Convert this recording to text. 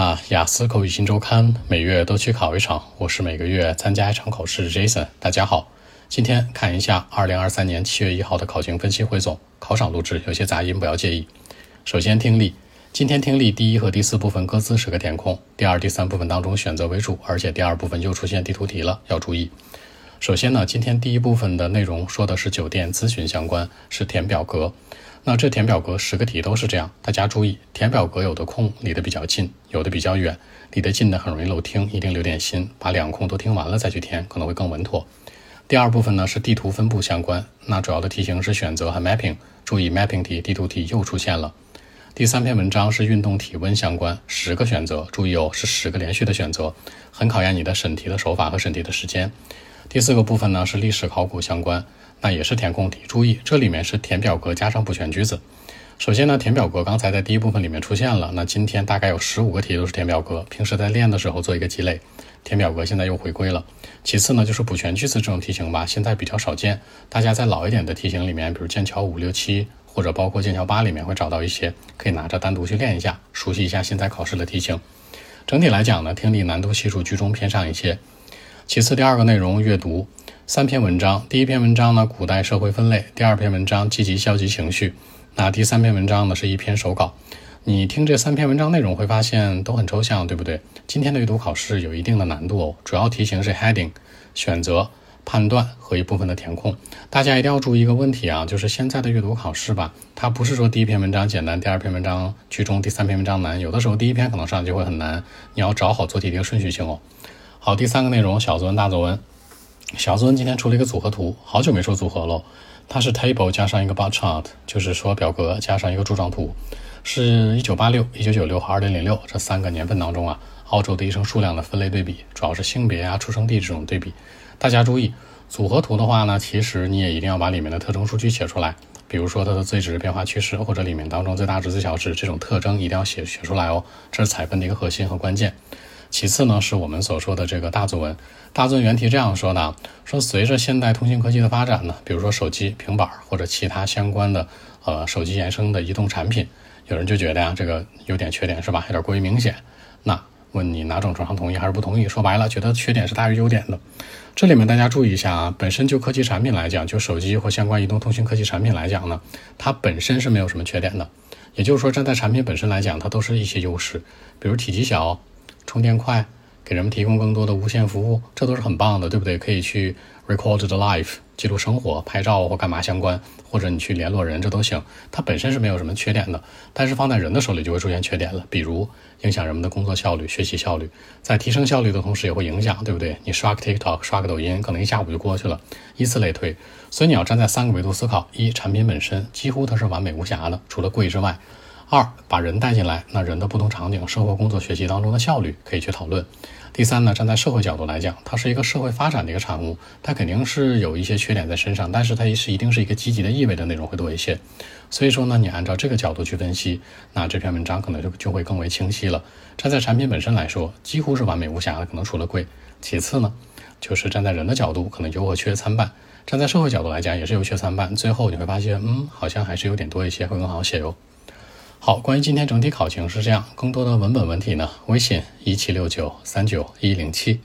那雅思口语新周刊每月都去考一场，我是每个月参加一场考试。Jason，大家好，今天看一下二零二三年七月一号的考情分析汇总。考场录制有些杂音，不要介意。首先听力，今天听力第一和第四部分各自是个填空，第二、第三部分当中选择为主，而且第二部分又出现地图题了，要注意。首先呢，今天第一部分的内容说的是酒店咨询相关，是填表格。那这填表格十个题都是这样，大家注意，填表格有的空离得比较近，有的比较远，离得近的很容易漏听，一定留点心，把两空都听完了再去填，可能会更稳妥。第二部分呢是地图分布相关，那主要的题型是选择和 mapping，注意 mapping 题、地图题又出现了。第三篇文章是运动体温相关，十个选择，注意哦，是十个连续的选择，很考验你的审题的手法和审题的时间。第四个部分呢是历史考古相关。那也是填空题，注意这里面是填表格加上补全句子。首先呢，填表格刚才在第一部分里面出现了，那今天大概有十五个题都是填表格，平时在练的时候做一个积累。填表格现在又回归了。其次呢，就是补全句子这种题型吧，现在比较少见。大家在老一点的题型里面，比如剑桥五六七或者包括剑桥八里面会找到一些，可以拿着单独去练一下，熟悉一下现在考试的题型。整体来讲呢，听力难度系数居中偏上一些。其次，第二个内容阅读。三篇文章，第一篇文章呢，古代社会分类；第二篇文章，积极消极情绪；那第三篇文章呢，是一篇手稿。你听这三篇文章内容，会发现都很抽象，对不对？今天的阅读考试有一定的难度哦，主要题型是 heading、选择、判断和一部分的填空。大家一定要注意一个问题啊，就是现在的阅读考试吧，它不是说第一篇文章简单，第二篇文章居中，第三篇文章难。有的时候第一篇可能上就会很难，你要找好做题的一个顺序性哦。好，第三个内容，小作文、大作文。小孙今天出了一个组合图，好久没说组合了。它是 table 加上一个 bar chart，就是说表格加上一个柱状图，是一九八六、一九九六和二零零六这三个年份当中啊，澳洲的医生数量的分类对比，主要是性别啊、出生地这种对比。大家注意，组合图的话呢，其实你也一定要把里面的特征数据写出来，比如说它的最值变化趋势，或者里面当中最大值、最小值这种特征一定要写写出来哦，这是采分的一个核心和关键。其次呢，是我们所说的这个大作文。大作文原题这样说的：说随着现代通信科技的发展呢，比如说手机、平板或者其他相关的呃手机衍生的移动产品，有人就觉得呀，这个有点缺点是吧？有点过于明显。那问你哪种正常同意还是不同意？说白了，觉得缺点是大于优点的。这里面大家注意一下啊，本身就科技产品来讲，就手机或相关移动通信科技产品来讲呢，它本身是没有什么缺点的。也就是说，站在产品本身来讲，它都是一些优势，比如体积小。充电快，给人们提供更多的无线服务，这都是很棒的，对不对？可以去 record the life，记录生活、拍照或干嘛相关，或者你去联络人，这都行。它本身是没有什么缺点的，但是放在人的手里就会出现缺点了，比如影响人们的工作效率、学习效率，在提升效率的同时也会影响，对不对？你刷个 TikTok，刷个抖音，可能一下午就过去了，以此类推。所以你要站在三个维度思考：一，产品本身几乎它是完美无瑕的，除了贵之外。二，把人带进来，那人的不同场景、生活、工作、学习当中的效率可以去讨论。第三呢，站在社会角度来讲，它是一个社会发展的一个产物，它肯定是有一些缺点在身上，但是它也是一定是一个积极的意味的内容会多一些。所以说呢，你按照这个角度去分析，那这篇文章可能就就会更为清晰了。站在产品本身来说，几乎是完美无瑕的，可能除了贵。其次呢，就是站在人的角度，可能优和缺参半；站在社会角度来讲，也是优缺参半。最后你会发现，嗯，好像还是有点多一些，会更好写哟。好，关于今天整体考情是这样，更多的文本问题呢，微信一七六九三九一零七。